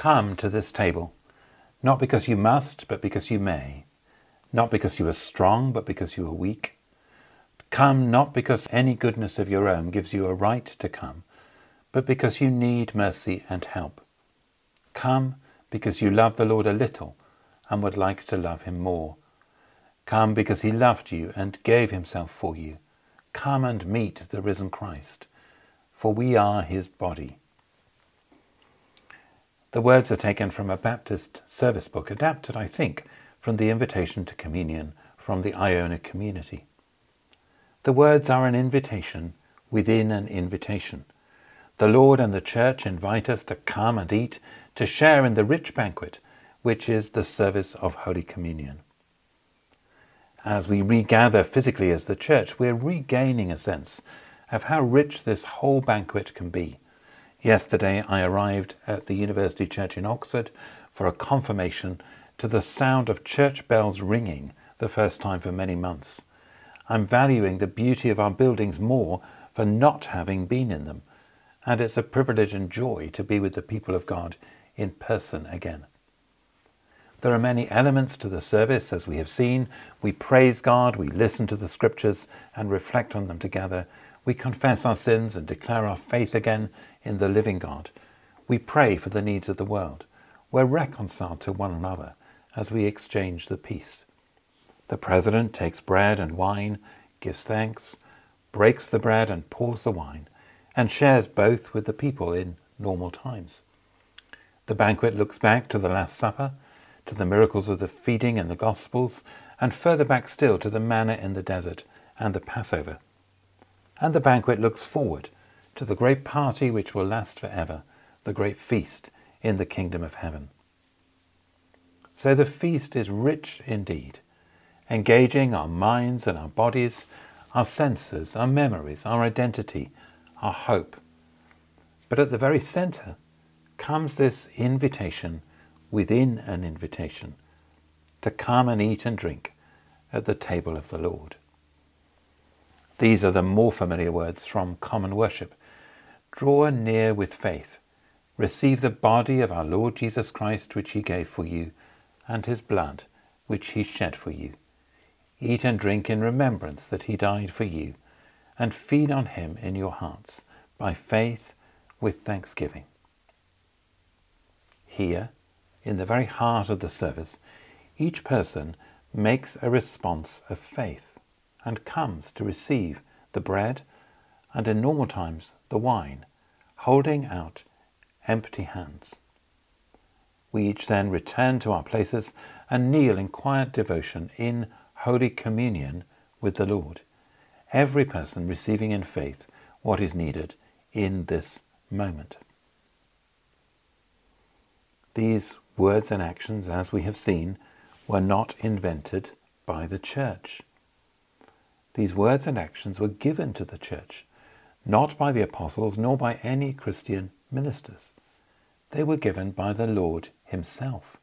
Come to this table, not because you must, but because you may, not because you are strong, but because you are weak. Come not because any goodness of your own gives you a right to come, but because you need mercy and help. Come because you love the Lord a little and would like to love him more. Come because he loved you and gave himself for you. Come and meet the risen Christ, for we are his body. The words are taken from a Baptist service book, adapted, I think, from the invitation to communion from the Iona community. The words are an invitation within an invitation. The Lord and the Church invite us to come and eat, to share in the rich banquet, which is the service of Holy Communion. As we regather physically as the Church, we're regaining a sense of how rich this whole banquet can be Yesterday I arrived at the University Church in Oxford for a confirmation to the sound of church bells ringing the first time for many months. I'm valuing the beauty of our buildings more for not having been in them, and it's a privilege and joy to be with the people of God in person again. There are many elements to the service, as we have seen. We praise God, we listen to the scriptures and reflect on them together. We confess our sins and declare our faith again in the living God. We pray for the needs of the world. We're reconciled to one another as we exchange the peace. The president takes bread and wine, gives thanks, breaks the bread and pours the wine, and shares both with the people in normal times. The banquet looks back to the Last Supper, to the miracles of the feeding in the Gospels, and further back still to the manna in the desert and the Passover. And the banquet looks forward to the great party which will last forever, the great feast in the kingdom of heaven. So the feast is rich indeed, engaging our minds and our bodies, our senses, our memories, our identity, our hope. But at the very center comes this invitation within an invitation to come and eat and drink at the table of the Lord. These are the more familiar words from common worship Draw near with faith. Receive the body of our Lord Jesus Christ, which he gave for you, and his blood, which he shed for you. Eat and drink in remembrance that he died for you, and feed on him in your hearts, by faith with thanksgiving. Here, in the very heart of the service, each person makes a response of faith and comes to receive the bread and in normal times the wine, holding out empty hands. We each then return to our places and kneel in quiet devotion in Holy Communion with the Lord, every person receiving in faith what is needed in this moment. These words and actions, as we have seen, were not invented by the church. These words and actions were given to the church not by the apostles nor by any Christian ministers. They were given by the Lord Himself.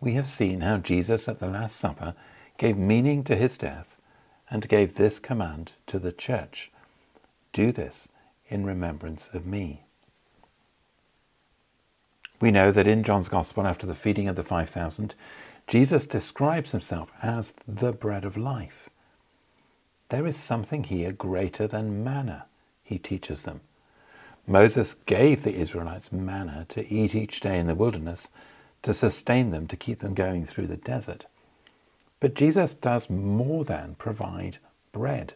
We have seen how Jesus at the Last Supper gave meaning to His death and gave this command to the church Do this in remembrance of me. We know that in John's Gospel, after the feeding of the 5,000, Jesus describes himself as the bread of life. There is something here greater than manna he teaches them. Moses gave the Israelites manna to eat each day in the wilderness to sustain them, to keep them going through the desert. But Jesus does more than provide bread.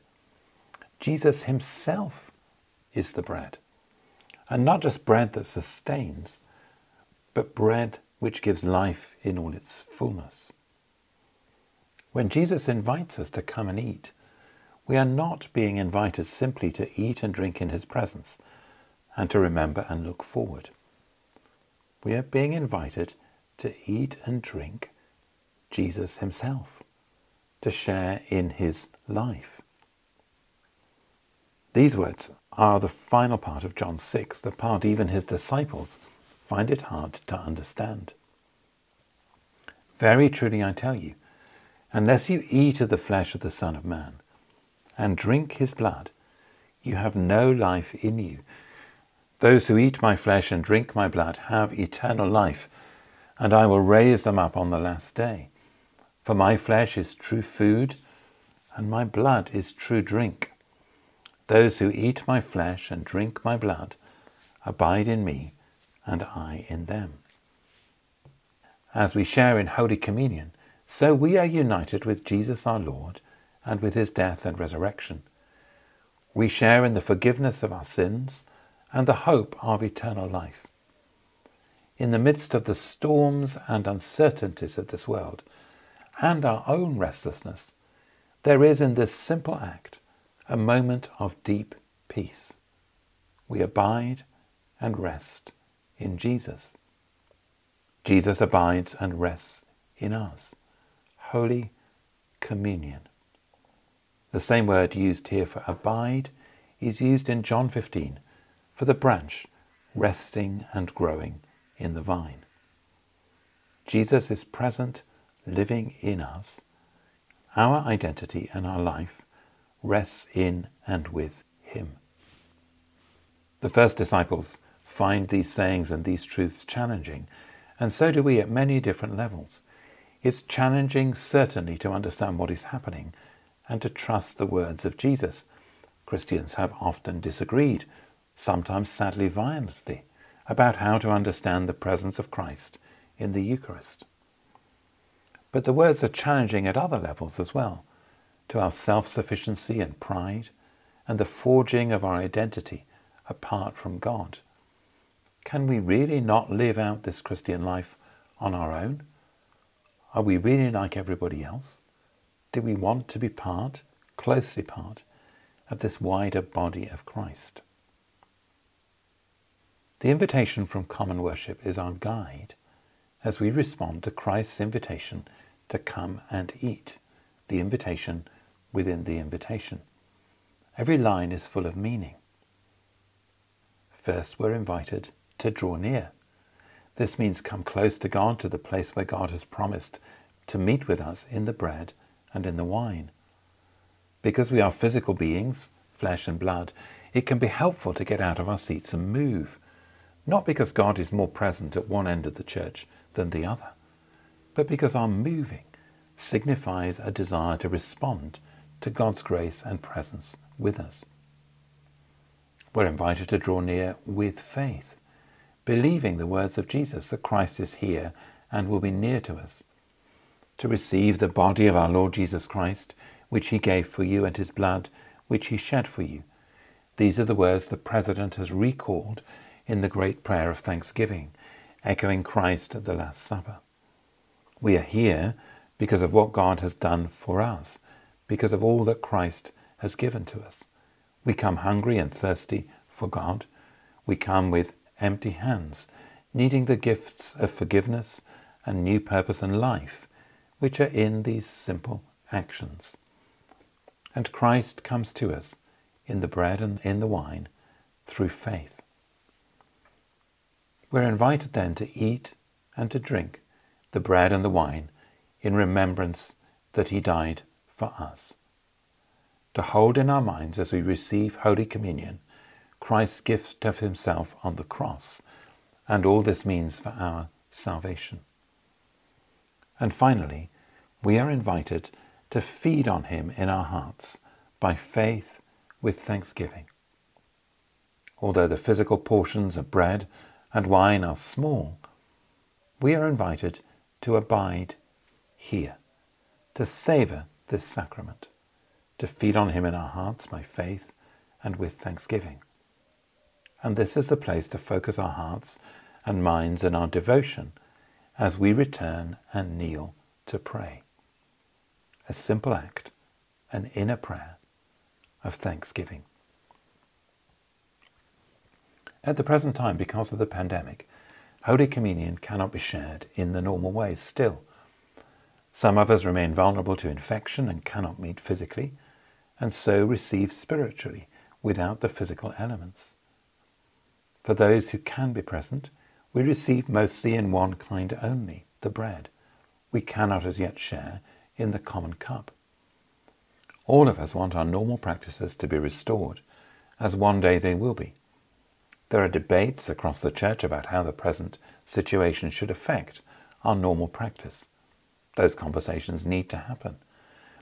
Jesus himself is the bread. And not just bread that sustains, but bread which gives life in all its fullness. When Jesus invites us to come and eat, we are not being invited simply to eat and drink in His presence and to remember and look forward. We are being invited to eat and drink Jesus Himself, to share in His life. These words are the final part of John 6, the part even His disciples find it hard to understand. Very truly I tell you, unless you eat of the flesh of the Son of Man and drink his blood, you have no life in you. Those who eat my flesh and drink my blood have eternal life, and I will raise them up on the last day. For my flesh is true food, and my blood is true drink. Those who eat my flesh and drink my blood abide in me, and I in them. As we share in Holy Communion, so we are united with Jesus our Lord and with his death and resurrection. We share in the forgiveness of our sins and the hope of eternal life. In the midst of the storms and uncertainties of this world and our own restlessness, there is in this simple act a moment of deep peace. We abide and rest in Jesus. Jesus abides and rests in us. Holy Communion. The same word used here for abide is used in John 15 for the branch resting and growing in the vine. Jesus is present, living in us. Our identity and our life rests in and with Him. The first disciples find these sayings and these truths challenging, and so do we at many different levels. It's challenging, certainly, to understand what is happening and to trust the words of Jesus. Christians have often disagreed sometimes sadly violently, about how to understand the presence of Christ in the Eucharist. But the words are challenging at other levels as well, to our self sufficiency and pride, and the forging of our identity apart from God. Can we really not live out this Christian life on our own? Are we really like everybody else? Do we want to be part, closely part, of this wider body of Christ? The invitation from common worship is our guide as we respond to Christ's invitation to come and eat, the invitation within the invitation. Every line is full of meaning. First, we're invited to draw near. This means come close to God, to the place where God has promised to meet with us in the bread and in the wine. Because we are physical beings, flesh and blood, it can be helpful to get out of our seats and move not because God is more present at one end of the church than the other, but because our moving signifies a desire to respond to God's grace and presence with us. We're invited to draw near with faith, believing the words of Jesus that Christ is here and will be near to us, to receive the body of our Lord Jesus Christ, which he gave for you, and his blood, which he shed for you. These are the words the President has recalled in the great prayer of thanksgiving, echoing Christ at the Last Supper. We are here because of what God has done for us, because of all that Christ has given to us. We come hungry and thirsty for God. We come with empty hands, needing the gifts of forgiveness and new purpose and life, which are in these simple actions. And Christ comes to us in the bread and in the wine through faith. We're invited then to eat and to drink the bread and the wine in remembrance that he died for us. To hold in our minds as we receive Holy Communion Christ's gift of himself on the cross and all this means for our salvation. And finally, we are invited to feed on him in our hearts by faith with thanksgiving. Although the physical portions of bread and wine are small, we are invited to abide here, to savour this sacrament, to feed on Him in our hearts by faith and with thanksgiving. And this is the place to focus our hearts and minds and our devotion as we return and kneel to pray. A simple act, an inner prayer of thanksgiving. At the present time, because of the pandemic, Holy Communion cannot be shared in the normal ways still. Some of us remain vulnerable to infection and cannot meet physically, and so receive spiritually without the physical elements. For those who can be present, we receive mostly in one kind only, the bread. We cannot as yet share in the common cup. All of us want our normal practices to be restored, as one day they will be. There are debates across the church about how the present situation should affect our normal practice. Those conversations need to happen,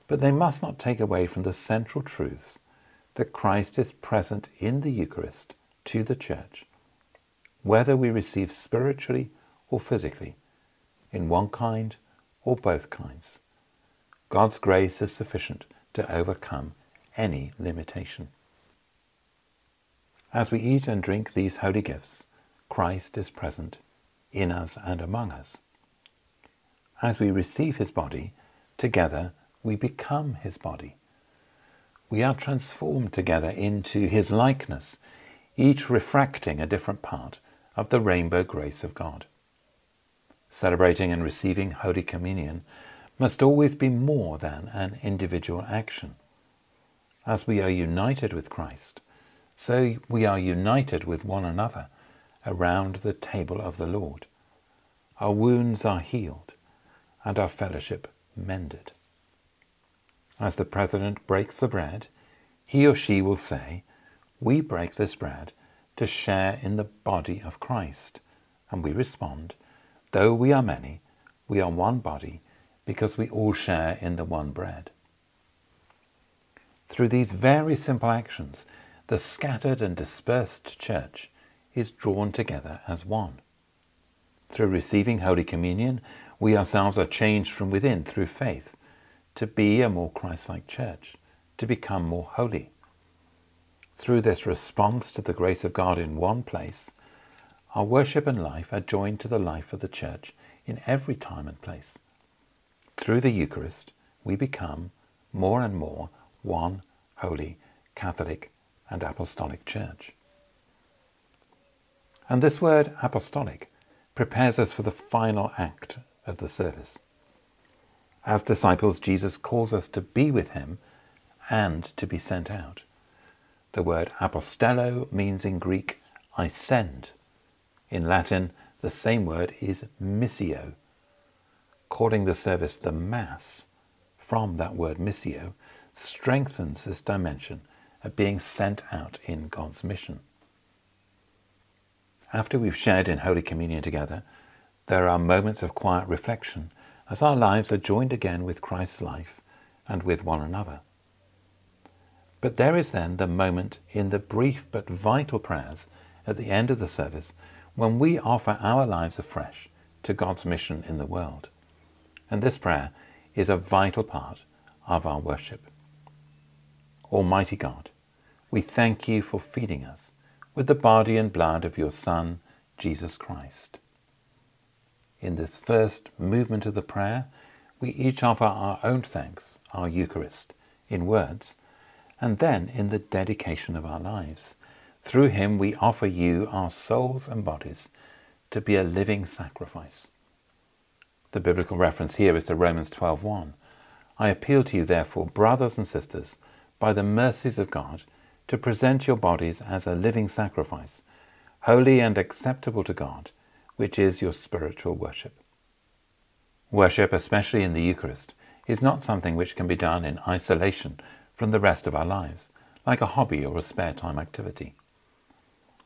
but they must not take away from the central truths that Christ is present in the Eucharist to the church, whether we receive spiritually or physically, in one kind or both kinds. God's grace is sufficient to overcome any limitation. As we eat and drink these holy gifts, Christ is present in us and among us. As we receive his body, together we become his body. We are transformed together into his likeness, each refracting a different part of the rainbow grace of God. Celebrating and receiving Holy Communion must always be more than an individual action. As we are united with Christ, so we are united with one another around the table of the Lord. Our wounds are healed and our fellowship mended. As the President breaks the bread, he or she will say, We break this bread to share in the body of Christ. And we respond, Though we are many, we are one body because we all share in the one bread. Through these very simple actions, the scattered and dispersed church is drawn together as one. Through receiving Holy Communion, we ourselves are changed from within through faith to be a more Christ like church, to become more holy. Through this response to the grace of God in one place, our worship and life are joined to the life of the church in every time and place. Through the Eucharist, we become more and more one holy Catholic and Apostolic Church. And this word apostolic prepares us for the final act of the service. As disciples, Jesus calls us to be with him and to be sent out. The word apostello means in Greek, I send. In Latin, the same word is missio, calling the service the Mass, from that word missio, strengthens this dimension of being sent out in God's mission. After we've shared in Holy Communion together, there are moments of quiet reflection as our lives are joined again with Christ's life and with one another. But there is then the moment in the brief but vital prayers at the end of the service when we offer our lives afresh to God's mission in the world. And this prayer is a vital part of our worship. Almighty God, we thank you for feeding us with the body and blood of your Son, Jesus Christ. In this first movement of the prayer, we each offer our own thanks, our Eucharist, in words, and then in the dedication of our lives. Through him we offer you our souls and bodies to be a living sacrifice. The biblical reference here is to Romans 12:1. I appeal to you therefore, brothers and sisters, by the mercies of God, to present your bodies as a living sacrifice, holy and acceptable to God, which is your spiritual worship. Worship, especially in the Eucharist, is not something which can be done in isolation from the rest of our lives, like a hobby or a spare time activity.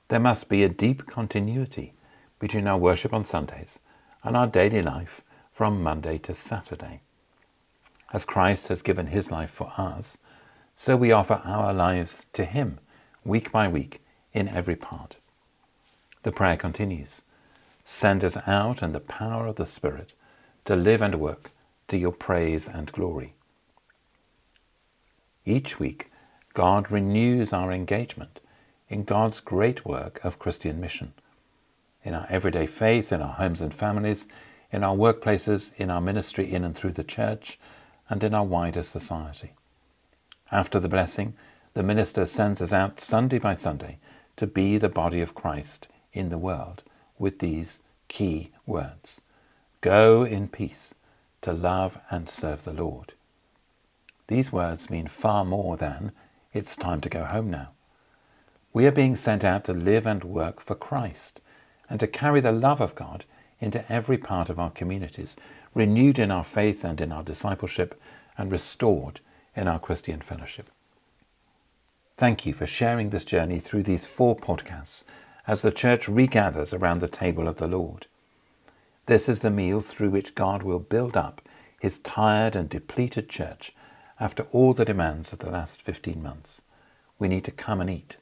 There must be a deep continuity between our worship on Sundays and our daily life from Monday to Saturday. As Christ has given his life for us, so we offer our lives to Him week by week in every part. The prayer continues Send us out in the power of the Spirit to live and work to your praise and glory. Each week, God renews our engagement in God's great work of Christian mission. In our everyday faith, in our homes and families, in our workplaces, in our ministry in and through the church, and in our wider society. After the blessing, the minister sends us out Sunday by Sunday to be the body of Christ in the world with these key words Go in peace to love and serve the Lord. These words mean far more than it's time to go home now. We are being sent out to live and work for Christ and to carry the love of God into every part of our communities, renewed in our faith and in our discipleship, and restored in our Christian fellowship. Thank you for sharing this journey through these four podcasts as the church regathers around the table of the Lord. This is the meal through which God will build up his tired and depleted church after all the demands of the last 15 months. We need to come and eat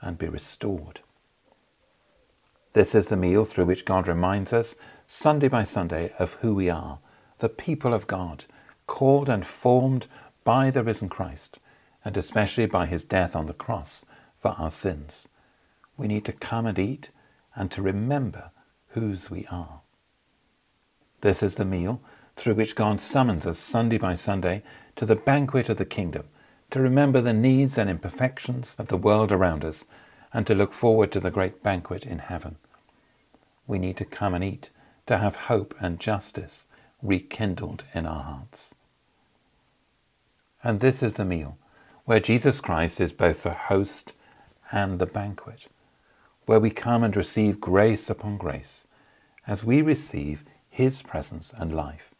and be restored. This is the meal through which God reminds us, Sunday by Sunday, of who we are, the people of God, called and formed by the risen Christ, and especially by his death on the cross for our sins. We need to come and eat and to remember whose we are. This is the meal through which God summons us Sunday by Sunday to the banquet of the kingdom, to remember the needs and imperfections of the world around us, and to look forward to the great banquet in heaven. We need to come and eat, to have hope and justice rekindled in our hearts. And this is the meal where Jesus Christ is both the host and the banquet, where we come and receive grace upon grace as we receive his presence and life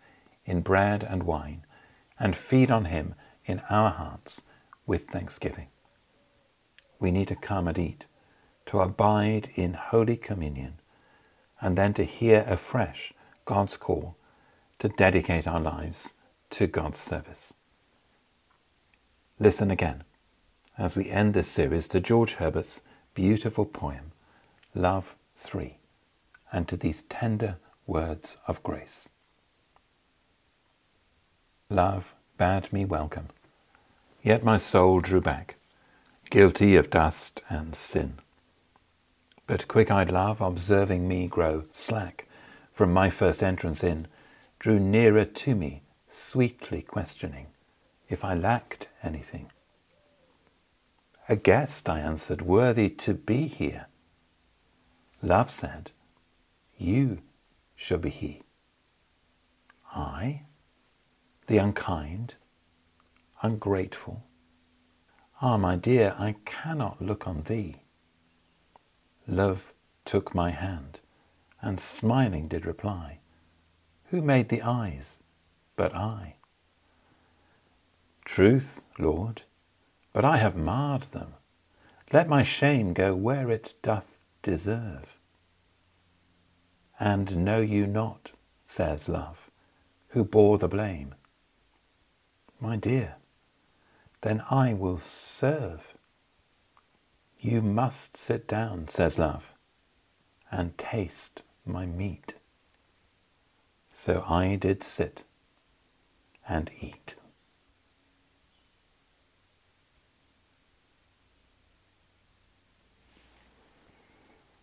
in bread and wine and feed on him in our hearts with thanksgiving. We need to come and eat, to abide in Holy Communion, and then to hear afresh God's call to dedicate our lives to God's service. Listen again as we end this series to George Herbert's beautiful poem, Love 3, and to these tender words of grace. Love bade me welcome, yet my soul drew back, guilty of dust and sin. But quick-eyed love, observing me grow slack from my first entrance in, drew nearer to me, sweetly questioning if I lacked anything. A guest, I answered, worthy to be here. Love said, You shall be he. I, the unkind, ungrateful, ah, my dear, I cannot look on thee. Love took my hand, and smiling did reply, Who made the eyes but I? Truth, Lord, but I have marred them. Let my shame go where it doth deserve. And know you not, says love, who bore the blame? My dear, then I will serve. You must sit down, says love, and taste my meat. So I did sit and eat.